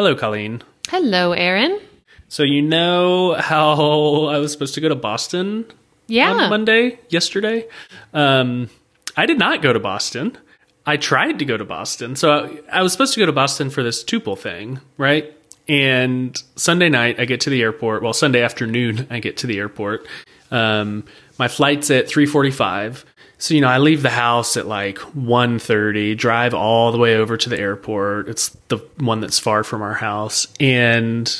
Hello, Colleen. Hello, Aaron. So you know how I was supposed to go to Boston Yeah. on Monday yesterday? Um, I did not go to Boston. I tried to go to Boston. So I, I was supposed to go to Boston for this tuple thing, right? And Sunday night, I get to the airport. Well, Sunday afternoon, I get to the airport. Um, my flight's at three forty-five. So you know, I leave the house at like 1.30, drive all the way over to the airport. It's the one that's far from our house, and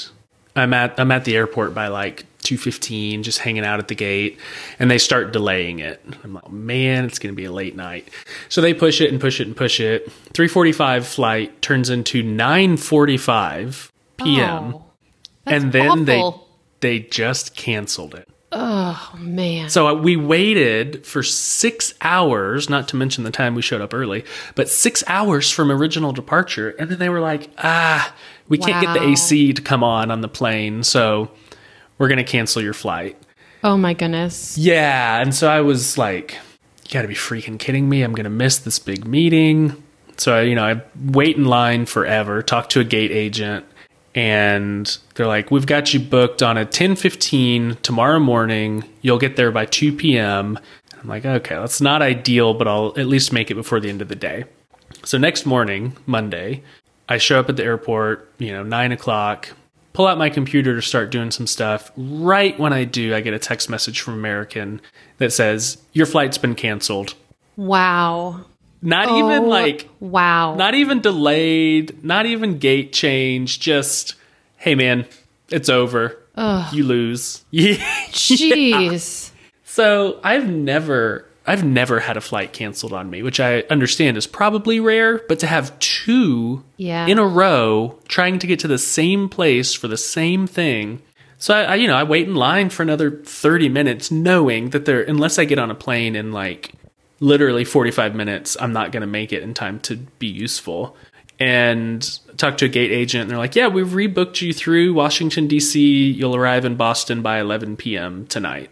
I'm at I'm at the airport by like 2:15 just hanging out at the gate and they start delaying it. I'm like, "Man, it's going to be a late night." So they push it and push it and push it. 3:45 flight turns into 9:45 p.m. Oh, and then awful. they they just canceled it. Oh man. So uh, we waited for six hours, not to mention the time we showed up early, but six hours from original departure. And then they were like, ah, we can't get the AC to come on on the plane. So we're going to cancel your flight. oh my goodness. Yeah. And so I was like, you got to be freaking kidding me. I'm going to miss this big meeting. So, I, you know, I wait in line forever, talk to a gate agent, and they're like, we've got you booked on a 1015 tomorrow morning. You'll get there by 2 p.m. I'm like, okay, that's not ideal, but I'll at least make it before the end of the day. So next morning, Monday, I show up at the airport, you know, nine o'clock, pull out my computer to start doing some stuff. Right when I do, I get a text message from American that says, Your flight's been canceled. Wow. Not even Oh, like, wow. not even delayed, not even gate change, just, hey man, it's over. You lose. Yeah. Jeez. So I've never I've never had a flight canceled on me, which I understand is probably rare, but to have two Yeah. in a row trying to get to the same place for the same thing. So I, I you know, I wait in line for another 30 minutes knowing that they're unless I get on a plane in like literally 45 minutes, I'm not going to make it in time to be useful. And talk to a gate agent, and they're like, "Yeah, we've rebooked you through Washington D.C. You'll arrive in Boston by 11 p.m. tonight."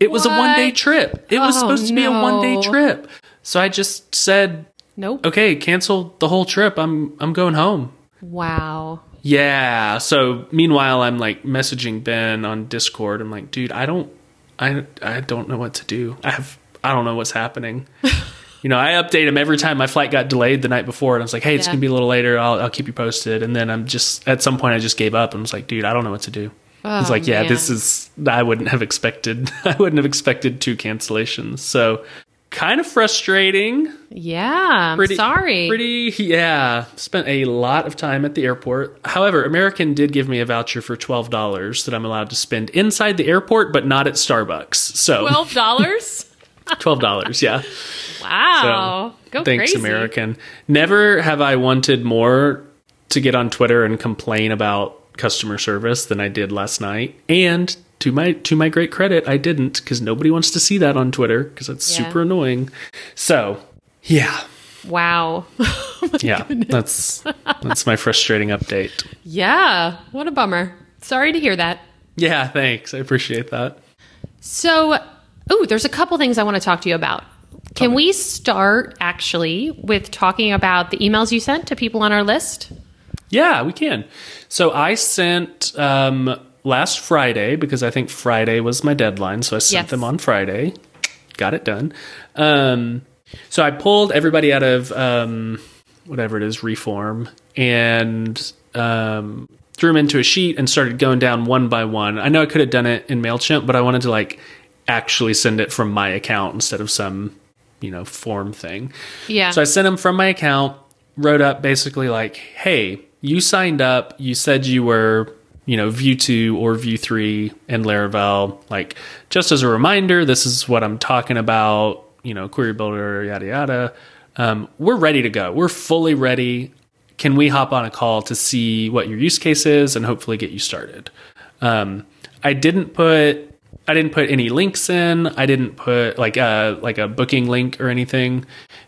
It was a one day trip. It was Oh, supposed to be a oh, one day trip. So I just said, Nope. "Okay, cancel the whole trip. I'm I'm going home." Wow. Yeah. So meanwhile, I'm like messaging Ben on Discord. I'm like, dude, I don't, I, I don't know what to do. I have, I don't know what's happening. you know, I update him every time my flight got delayed the night before, and I was like, hey, it's Yeah. gonna be a little later. I'll, I'll keep you posted. And then I'm just at some point, I just gave up and was like, dude, I don't know what to do. He's Oh, like, yeah, man. this is. I wouldn't have expected. I wouldn't have expected two cancellations. So. Kind of frustrating. Yeah. I'm sorry. Pretty, yeah. Spent a lot of time at the airport. However, American did give me a voucher for twelve dollars that I'm allowed to spend inside the airport, but not at Starbucks. So Twelve dollars. twelve dollars, yeah. wow. Go Thanks, crazy. American. Never have I wanted more to get on Twitter and complain about customer service than I did last night. And to my to my great credit, I didn't because nobody wants to see that on Twitter because it's Yeah. super annoying. So, yeah. Wow. Oh yeah, that's that's my frustrating update. yeah. What a bummer. Sorry to hear that. Yeah, thanks. I appreciate that. So, oh, there's a couple things I want to talk to you about. Can we start actually with talking about the emails you sent to people on our list? Yeah, we can. So I sent um, last Friday because I think Friday was my deadline. So I sent Yes. them on Friday. Got it done. Um, so I pulled everybody out of um, whatever it is, reform, and um, threw them into a sheet and started going down one by one. I know I could have done it in Mailchimp, but I wanted to like actually send it from my account instead of some you know form thing. Yeah. So I sent them from my account, wrote up basically like, hey, you signed up, you said you were, you know, Vue two or Vue three in Laravel. Like, just as a reminder, this is what I'm talking about, you know, query builder, yada, yada. Um, we're ready to go. We're fully ready. Can we hop on a call to see what your use case is and hopefully get you started? Um, I didn't put I didn't put any links in. I didn't put like a like a booking link or anything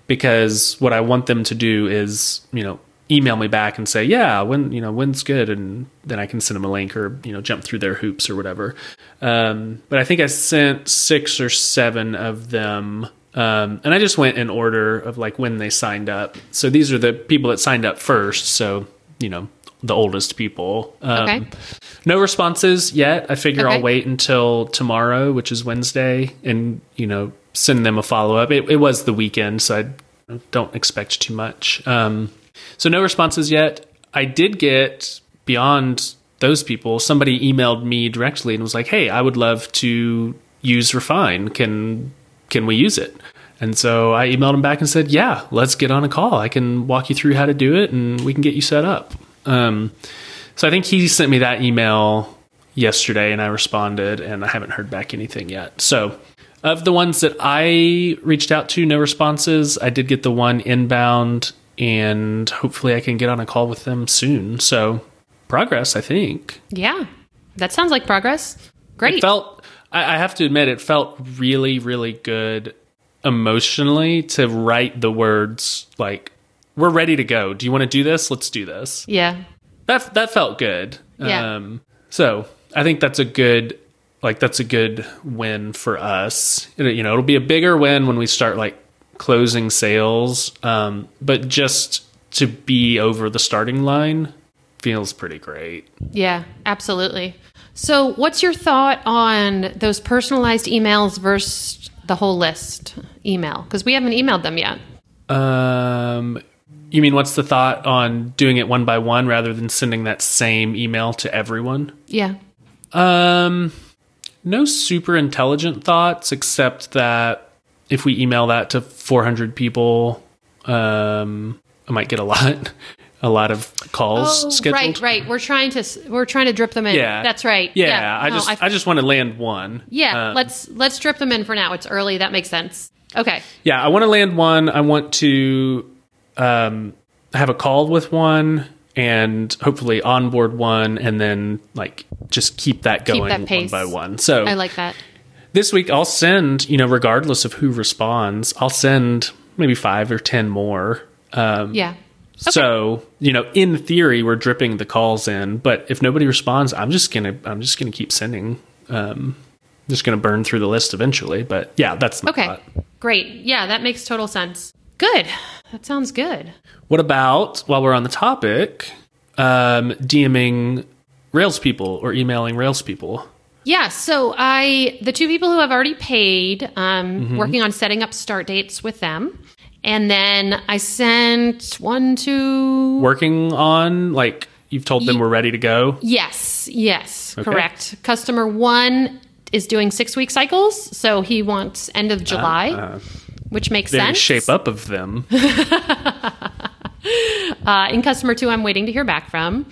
because what I want them to do is you know email me back and say yeah when you know when's good and then I can send them a link or you know jump through their hoops or whatever. Um, but I think I sent six or seven of them. Um, and I just went in order of like when they signed up. So these are the people that signed up first. So, you know, the oldest people. Um, Okay. No responses yet. I figure Okay. I'll wait until tomorrow, which is Wednesday, and you know send them a follow up. It, it was the weekend, so I don't expect too much. Um, so no responses yet. I did get beyond those people. Somebody emailed me directly and was like, "Hey, I would love to use Refine. Can can we use it?" And so I emailed him back and said, "Yeah, let's get on a call. I can walk you through how to do it, and we can get you set up." Um, so I think he sent me that email yesterday, and I responded, and I haven't heard back anything yet. So of the ones that I reached out to, no responses. I did get the one inbound, and hopefully I can get on a call with them soon. So progress, I think. Yeah. That sounds like progress. Great. It felt I, I have to admit it felt really really good emotionally to write the words like we're ready to go do you want to do this let's do this yeah. that that felt good Yeah. um so i think that's a good like that's a good win for us It- you know it'll be a bigger win when we start like closing sales um but just to be over the starting line feels pretty great Yeah, absolutely. So, what's your thought on those personalized emails versus the whole list email? Because we haven't emailed them yet. Um, you mean what's the thought on doing it one by one rather than sending that same email to everyone? Yeah. Um, no super intelligent thoughts except that if we email that to 400 people, um, I might get a lot, a lot of calls scheduled. Oh, right, right. We're trying to we're trying to drip them in. Yeah, that's right. Yeah, I No, just I, just want to land one. yeah. Um, let's let's drip them in for now. It's early. That makes sense. Okay. yeah, I want to land one. I want to um, have a call with one and hopefully onboard one and then like just keep that Keep going that one by one. So I like that. this week I'll send, you know, regardless of who responds, I'll send maybe five or 10 more. Um, Yeah. So, you know, in theory, we're dripping the calls in, but if nobody responds, I'm just going to, I'm just going to keep sending. Um, just going to burn through the list eventually. But yeah, that's my Okay. thought. Great. Yeah, that makes total sense. Good. That sounds good. What about while we're on the topic, um, DMing Rails people or emailing Rails people? Yeah, so I the two people who have already paid, um, Mm-hmm. working on setting up start dates with them, and then I sent one to Working on like you've told them we're ready to go. yes, yes, Okay. correct. Customer one is doing six week cycles, so he wants end of July, which makes Very sense. shape up of them. Uh, in customer two, I'm waiting to hear back from.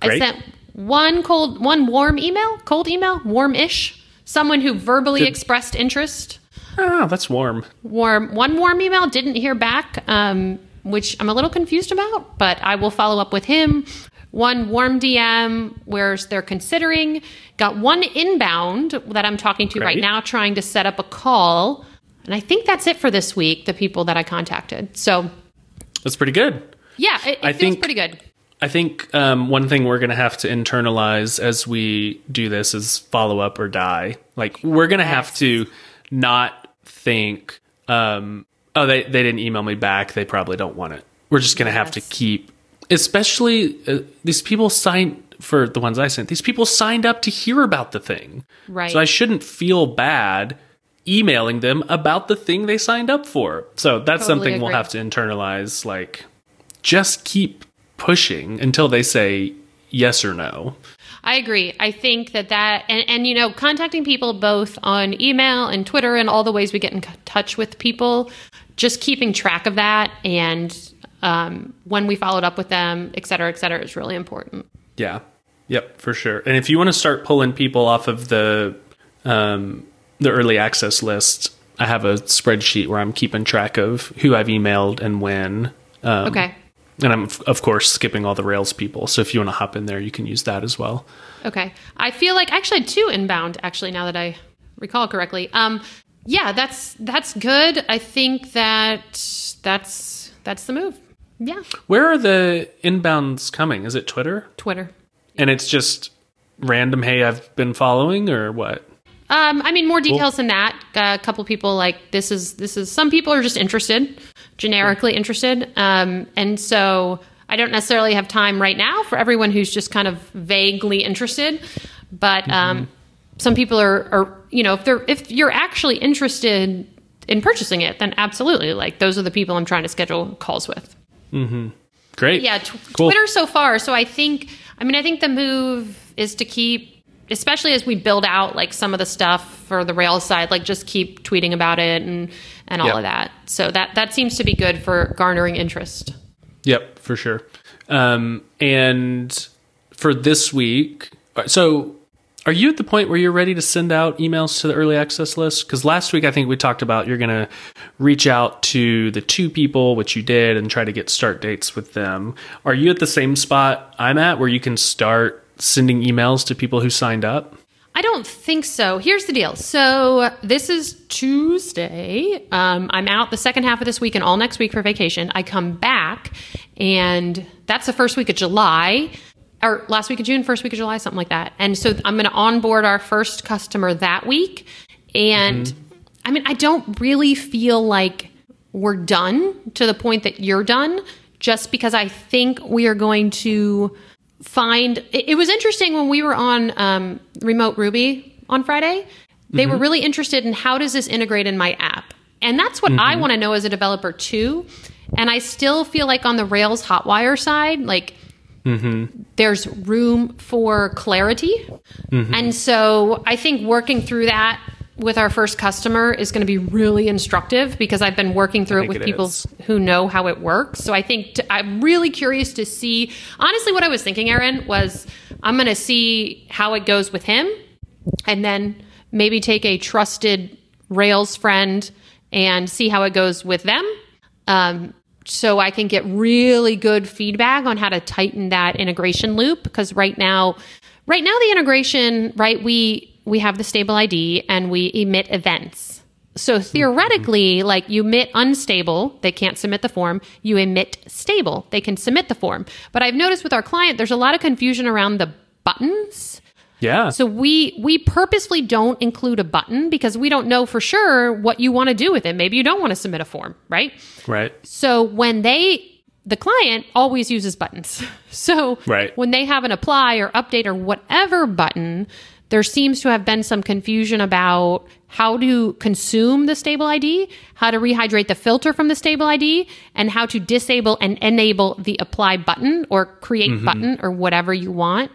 Great. I sent one cold, one warm email, cold email, warm-ish. Someone who verbally Did- expressed interest. oh, that's warm. warm one warm email didn't hear back um, which i'm a little confused about but i will follow up with him one warm dm where they're considering got one inbound that i'm talking to right now trying to set up a call and i think that's it for this week the people that i contacted so That's pretty good. yeah it, it I feels think- pretty good I think um, one thing we're going to have to internalize as we do this is follow up or die. Like we're going to have to not think, um, oh, they, they didn't email me back. They probably don't want it. We're just going to have to keep, especially uh, these people signed for the ones I sent. These people signed up to hear about the thing. Right. So I shouldn't feel bad emailing them about the thing they signed up for. So that's Totally something we'll have to internalize. Like, just keep pushing until they say yes or no. I agree. I think that that and, and you know contacting people both on email and Twitter and all the ways we get in touch with people, just keeping track of that and um, when we followed up with them, et cetera, et cetera, is really important. Yeah. Yep, for sure. And if you want to start pulling people off of the um, the early access list, I have a spreadsheet where I'm keeping track of who I've emailed and when. Um, Okay. And I'm of course skipping all the Rails people. So if you want to hop in there, you can use that as well. Okay. I feel like I actually had two inbound. Actually, now that I recall correctly, um, yeah, that's that's good. I think that that's that's the move. Yeah, Where are the inbounds coming? Is it Twitter? Twitter. And it's just random. Hey, I've been following, or what? Um, I mean, more details than that. a couple people like this is this is some people are just interested, generically interested, um, and so I don't necessarily have time right now for everyone who's just kind of vaguely interested, but um, some people are, are, you know, if they're if you're actually interested in purchasing it, then absolutely, like those are the people I'm trying to schedule calls with. Great. Yeah, tw- Cool. Twitter so far. So I think, I mean, I think the move is to keep, especially as we build out like some of the stuff for the Rails side, like just keep tweeting about it and and all Yep. of that. So that that seems to be good for garnering interest. Yep, for sure. Um, and for this week, so are you at the point where you're ready to send out emails to the early access list? Because last week I think we talked about you're going to reach out to the two people, which you did, and try to get start dates with them. Are you at the same spot I'm at where you can start sending emails to people who signed up? I don't think so. Here's the deal. So this is Tuesday. Um, I'm out the second half of this week and all next week for vacation. I come back, and that's the first week of July, or last week of June, first week of July, something like that. And so I'm going to onboard our first customer that week. And I mean, I don't really feel like we're done to the point that you're done, just because I think we are going to find it, it was interesting when we were on um, remote ruby on friday. They were mm-hmm. really interested in how does this integrate in my app? And that's what i mm-hmm. want to know as a developer too. And i still feel like on the rails hotwire side like mm-hmm. there's room for clarity. And so i think working through that with our first customer is going to be really instructive because i've been working through it with it people is. who know how it works. So I think I'm really curious to see. Honestly, what I was thinking, Aaron, was I'm going to see how it goes with him, and then maybe take a trusted Rails friend and see how it goes with them. Um, so I can get really good feedback on how to tighten that integration loop because right now, right now the integration, right? We we have the stable ID and we emit events. So theoretically, like you emit unstable, they can't submit the form. You emit stable, they can submit the form. But I've noticed with our client, there's a lot of confusion around the buttons. Yeah. So we we purposefully don't include a button because we don't know for sure what you want to do with it. Maybe you don't want to submit a form, right? right. So when they the client always uses buttons. So Right. when they have an apply or update or whatever button, there seems to have been some confusion about how to consume the stable ID, how to rehydrate the filter from the stable ID, and how to disable and enable the apply button or create mm-hmm. button or whatever you want.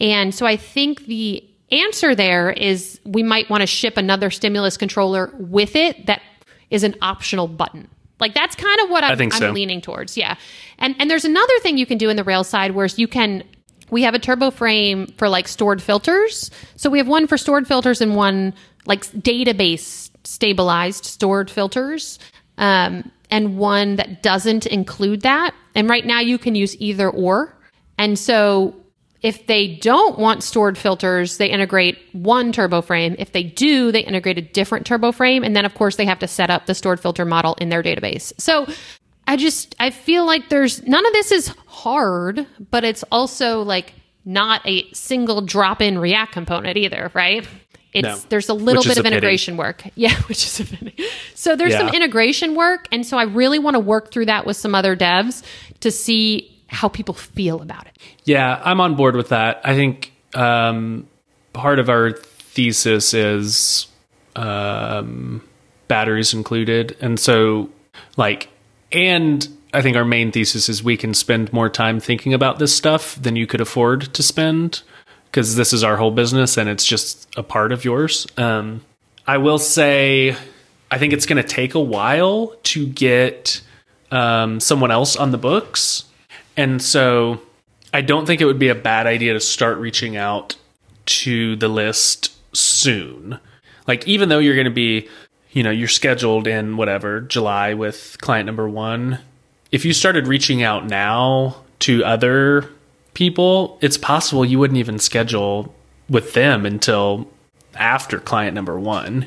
And so I think the answer there is we might want to ship another stimulus controller with it that is an optional button. Like that's kind of what I'm, think I'm so. leaning towards. Yeah. And and there's another thing you can do in the rail side where you can we have a turbo frame for like stored filters. So we have one for stored filters and one like database stabilized stored filters. Um, and one that doesn't include that. And right now you can use either or. And so if they don't want stored filters, they integrate one turbo frame. If they do, they integrate a different turbo frame. And then, of course, they have to set up the stored filter model in their database. So I just, I feel like there's none of this is hard, but it's also like not a single drop in React component either, right? It's No. there's a little Which bit of a pity. integration work. Yeah, which is a pity. So there's some integration work. And so I really want to work through that with some other devs to see how people feel about it. Yeah, I'm on board with that. I think um, part of our thesis is um, batteries included, and so like, and I think our main thesis is we can spend more time thinking about this stuff than you could afford to spend because this is our whole business and it's just a part of yours. Um, I will say, I think it's going to take a while to get um, someone else on the books. And so I don't think it would be a bad idea to start reaching out to the list soon. Like, even though you're going to be, you know, you're scheduled in whatever, July with client number one, if you started reaching out now to other people, it's possible you wouldn't even schedule with them until after client number one.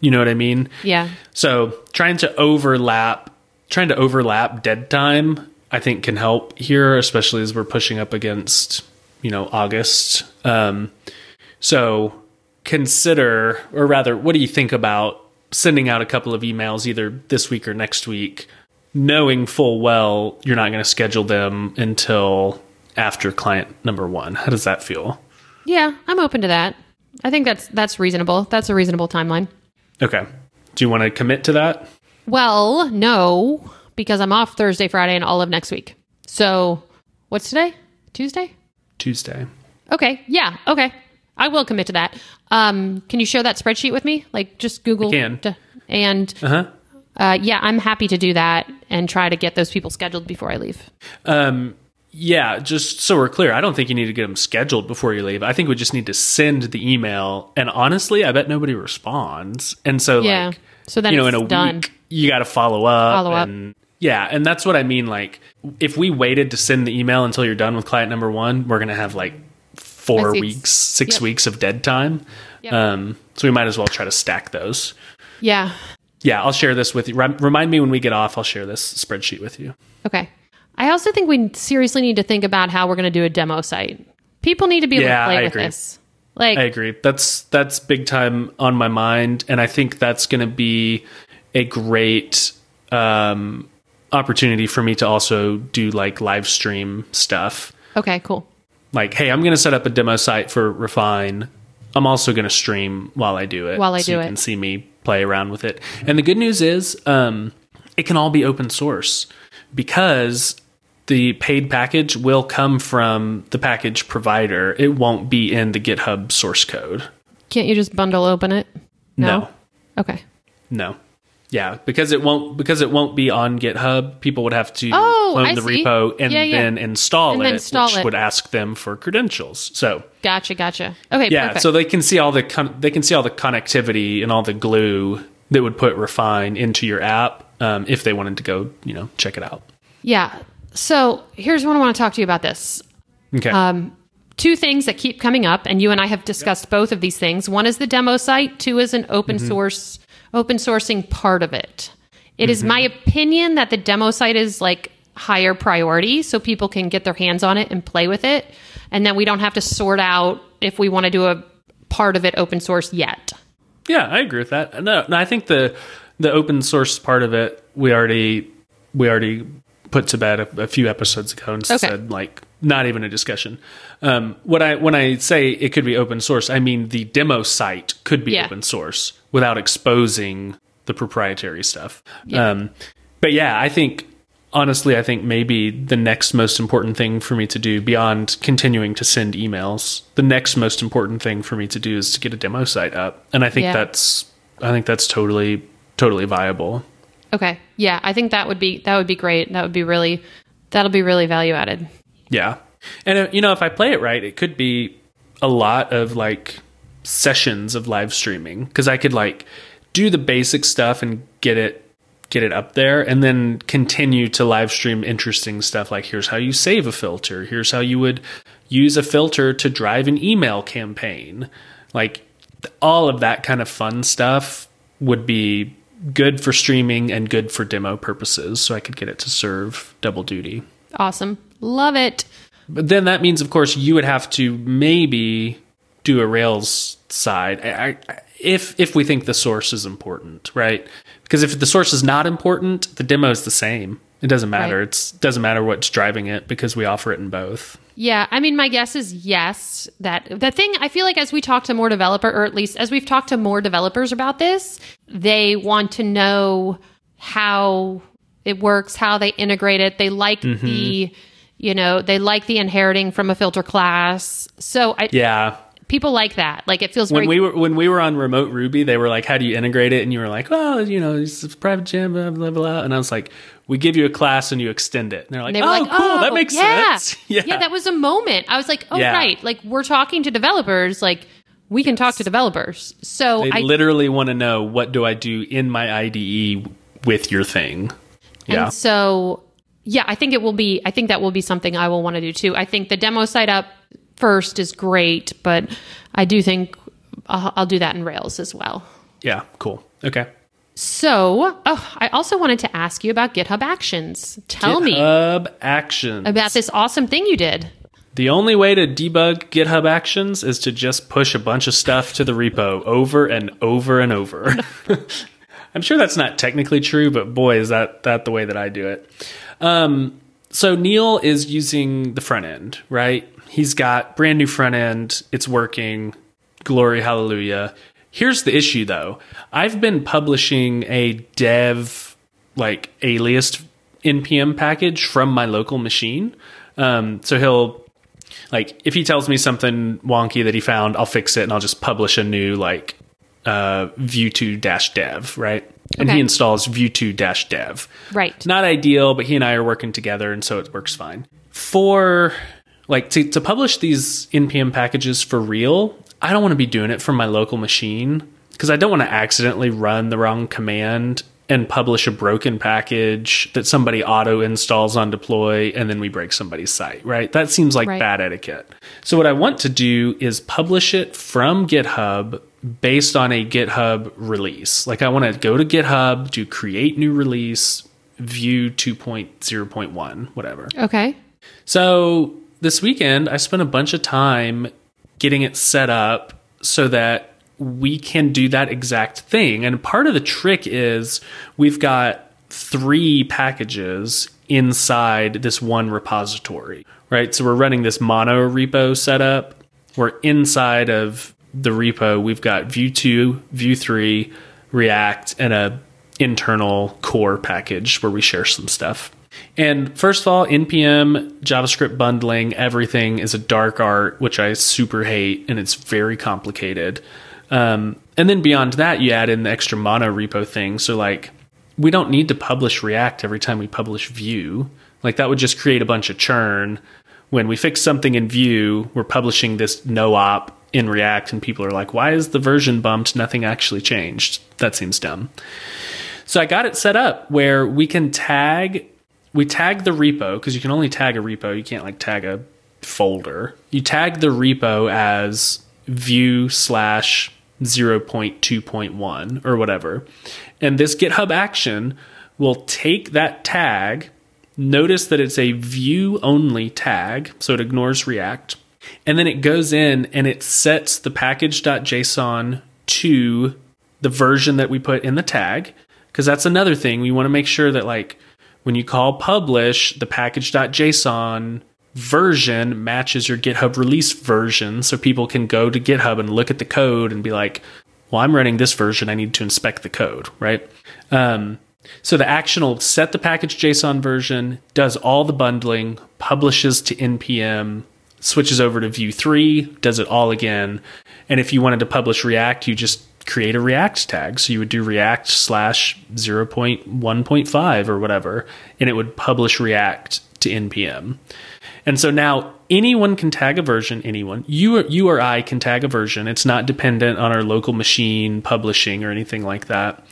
You know what I mean? Yeah. So trying to overlap, trying to overlap dead time, I think can help here, especially as we're pushing up against, you know, August. Um, so consider, or rather, what do you think about sending out a couple of emails either this week or next week knowing full well you're not going to schedule them until after client number one. How does that feel? Yeah, I'm open to that. I think that's that's reasonable. That's a reasonable timeline. Okay. Do you want to commit to that? Well, no, because I'm off Thursday, Friday, and all of next week. So, what's today? Tuesday? Tuesday. Okay. Yeah. Okay. I will commit to that. Um, can you share that spreadsheet with me? Like, just Google. can. d- and Uh huh. uh, yeah, I'm happy to do that and try to get those people scheduled before I leave. Um, yeah, just so we're clear, I don't think you need to get them scheduled before you leave. I think we just need to send the email. And honestly, I bet nobody responds. And so, Yeah. like, So then you know, in a done. week, you got to follow up. Follow up. and, Yeah, and that's what I mean. Like, if we waited to send the email until you're done with client number one, we're gonna have like four weeks, six Yep. weeks of dead time. Yep. Um, so we might as well try to stack those. Yeah. Yeah, I'll share this with you. Remind me when we get off. I'll share this spreadsheet with you. Okay. I also think we seriously need to think about how we're going to do a demo site. People need to be able Yeah, to play I with agree. this. Like, I agree. That's that's big time on my mind, and I think that's going to be a great um, opportunity for me to also do like live stream stuff. okay, cool. Like, hey, I'm going to set up a demo site for Refine. I'm also going to stream while I do it. While I so do you it. can see me play around with it. And the good news is, um, it can all be open source because the paid package will come from the package provider. It won't be in the GitHub source code. Can't you just bundle open it? No. Okay. No. Yeah, because it won't because it won't be on GitHub. People would have to Oh, clone I the see. repo and Yeah, yeah. then install And it, then install which it. would ask them for credentials. So Gotcha. Gotcha. Okay. yeah, Perfect. so they can see all the con- they can see all the connectivity and all the glue that would put Refine into your app um, if they wanted to go, you know, check it out. yeah. So here's what I want to talk to you about this. Okay. Um, two things that keep coming up, and you and I have discussed both of these things. One is the demo site. Two is an open Mm-hmm. source, open sourcing part of it. It is Mm-hmm. my opinion that the demo site is like higher priority, so people can get their hands on it and play with it, and then we don't have to sort out if we want to do a part of it open source yet. Yeah, I agree with that. No, no, I think the the open source part of it we already we already put to bed a, a few episodes ago and Okay. said like not even a discussion. Um, what I when I say it could be open source, I mean the demo site could be Yeah. open source without exposing the proprietary stuff. Yeah. Um, but yeah, I think honestly, I think maybe the next most important thing for me to do beyond continuing to send emails, the next most important thing for me to do is to get a demo site up. And I think Yeah. that's I think that's totally totally viable. Okay, yeah, I think that would be that would be great. That would be really that'll be really value added. Yeah. And uh, you know, if I play it right, it could be a lot of like sessions of live streaming because I could like do the basic stuff and get it get it up there and then continue to live stream interesting stuff like here's how you save a filter, here's how you would use a filter to drive an email campaign. Like all of that kind of fun stuff would be good for streaming and good for demo purposes so I could get it to serve double duty. Awesome, love it. But then that means, of course, you would have to maybe do a Rails side I, I, if if we think the source is important, right? Because if the source is not important, the demo is the same. It doesn't matter. Right. It's doesn't matter what's driving it because we offer it in both. Yeah, I mean, my guess is yes. That the thing I feel like as we talk to more developer, or at least as we've talked to more developers about this, they want to know how it works, how they integrate it. They like Mm-hmm. the, you know, they like the inheriting from a filter class. So I, Yeah. People like that. Like it feels When very we were when we were on remote Ruby, they were like, "How do you integrate it?" And you were like, "Well, you know, it's a private gem, blah blah blah." And I was like, "We give you a class and you extend it." And they're like, they "Oh, like, cool, oh, that makes yeah. sense." yeah, yeah, that was a moment. I was like, oh Yeah. right, like we're talking to developers, like we can talk to developers. So They I literally want to know what do I do in my IDE with your thing. Yeah. And so, yeah, I think it will be, I think that will be something I will want to do too. I think the demo site up first is great, but I do think I'll, I'll do that in Rails as well. Yeah, cool. Okay. So, oh, I also wanted to ask you about GitHub Actions. Tell me GitHub Actions. about this awesome thing you did. The only way to debug GitHub Actions is to just push a bunch of stuff to the repo over and over and over. I'm sure that's not technically true, but boy, is that that the way that I do it. Um, so Neil is using the front end, right? He's got brand new front end. It's working. Glory, hallelujah. Here's the issue though. I've been publishing a dev like aliased npm package from my local machine. Um, so he'll like if he tells me something wonky that he found, I'll fix it and I'll just publish a new like uh, vue2 dash dev, right? And Okay. he installs vue2 dash dev. Right. Not ideal, but he and I are working together and so it works fine. For like to, to publish these npm packages for real, I don't want to be doing it from my local machine because I don't want to accidentally run the wrong command and publish a broken package that somebody auto installs on deploy and then we break somebody's site, right? That seems like Right. bad etiquette. So what I want to do is publish it from GitHub based on a GitHub release. Like I want to go to GitHub to create new release, Vue 2.0.1, whatever. Okay. So this weekend, I spent a bunch of time getting it set up so that we can do that exact thing. And part of the trick is we've got three packages inside this one repository, right? So we're running this mono repo setup. We're inside of the repo. We've got Vue 2, Vue 3, React, and a internal core package where we share some stuff. And first of all, npm JavaScript bundling, everything is a dark art, which I super hate, and it's very complicated. Um, and then beyond that, you add in the extra mono repo thing. So like, we don't need to publish React every time we publish Vue. Like that would just create a bunch of churn. When we fix something in Vue, we're publishing this no op in React, and people are like, "Why is the version bumped? Nothing actually changed." That seems dumb. So I got it set up where we can tag we tag the repo because you can only tag a repo, you can't like tag a folder. You tag the repo as Vue slash 0.2.1 or whatever. And this GitHub action will take that tag, notice that it's a Vue only tag, so it ignores React. And then it goes in and it sets the package.json to the version that we put in the tag. Because that's another thing. We want to make sure that, like, when you call publish, the package.json version matches your GitHub release version. So people can go to GitHub and look at the code and be like, well, I'm running this version. I need to inspect the code, right? Um, so the action will set the package JSON version, does all the bundling, publishes to npm, switches over to Vue 3, does it all again. And if you wanted to publish React, you just create a React tag. So you would do React slash 0.1.5 or whatever, and it would publish React to npm. And so now anyone can tag a version, anyone. You or, you or I can tag a version. It's not dependent on our local machine publishing or anything like that.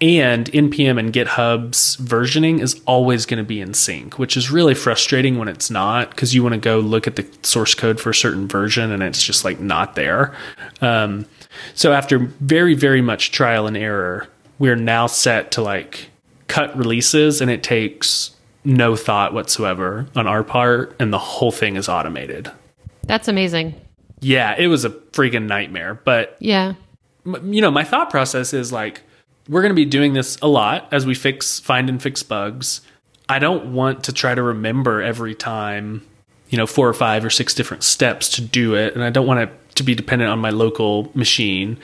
And NPM and GitHub's versioning is always going to be in sync, which is really frustrating when it's not because you want to go look at the source code for a certain version and it's just like not there. Um, so after very, very much trial and error, we're now set to like cut releases and it takes no thought whatsoever on our part and the whole thing is automated. That's amazing. Yeah, it was a freaking nightmare, but Yeah. m- you know, my thought process is like we're going to be doing this a lot as we fix find and fix bugs. I don't want to try to remember every time, you know, four or five or six different steps to do it, and I don't want it to be dependent on my local machine.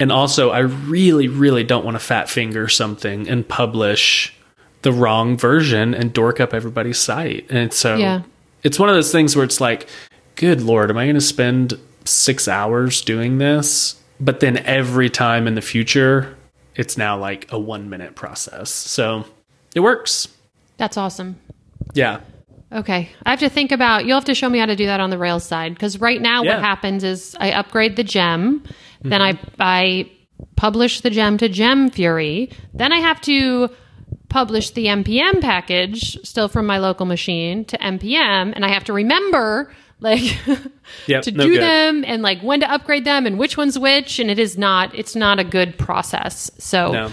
And also, I really, really don't want to fat finger something and publish the wrong version and dork up everybody's site. And so Yeah. it's one of those things where it's like, good lord, am I going to spend six hours doing this? But then every time in the future, it's now like a one minute process. So it works. That's awesome. Yeah. Okay. I have to think about, you'll have to show me how to do that on the Rails side. Because right now, Yeah. what happens is I upgrade the gem, then I, Mm-hmm. I publish the gem to Gemfury, then I have to publish the npm package still from my local machine to npm and i have to remember like Yep, to no do good. them and like when to upgrade them and which one's which and it is not it's not a good process so No.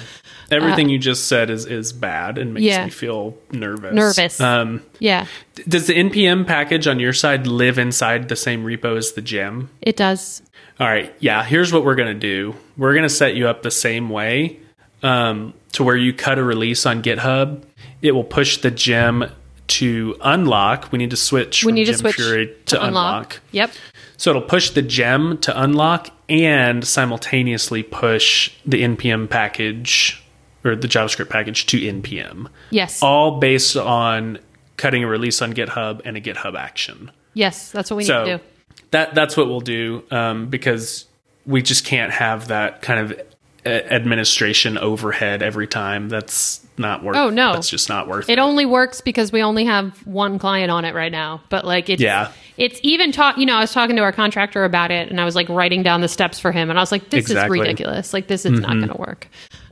Everything you just said is, is bad and makes Uh, Yeah. me feel nervous. Nervous. Um, yeah does the NPM package on your side live inside the same repo as the gem? it does All right. Yeah. Here's what we're going to do we're going to set you up the same way. um, to where you cut a release on GitHub, it will push the gem to unlock. We need to switch. We from need to Gem switch Fury to, unlock. Yep. So it'll push the gem to unlock and simultaneously push the npm package or the JavaScript package to npm. Yes. All based on cutting a release on GitHub and a GitHub action. yes, that's what we need to do. that that's what we'll do um, because we just can't have that kind of administration overhead every time. That's not worth. Oh, no. that's just not worth It only works because we only have one client on it right now. But like it's Yeah. it's even talk you know, I was talking to our contractor about it and I was like writing down the steps for him and I was like, This Exactly. Mm-hmm. is ridiculous. Like this is not gonna work.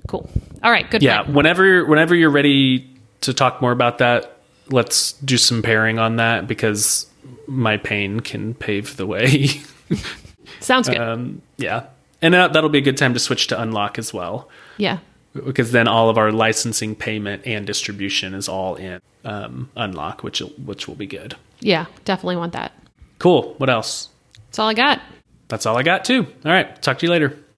Cool. All right, good yeah plan. whenever whenever you're ready to talk more about that let's do some pairing on that because my pain can pave the way Sounds good. um, yeah and that, that'll be a good time to switch to unlock as well. Yeah. because then all of our licensing payment and distribution is all in um, unlock which which will be good. Yeah, definitely want that. cool. What else? That's all I got. that's all i got too. All right. Talk to you later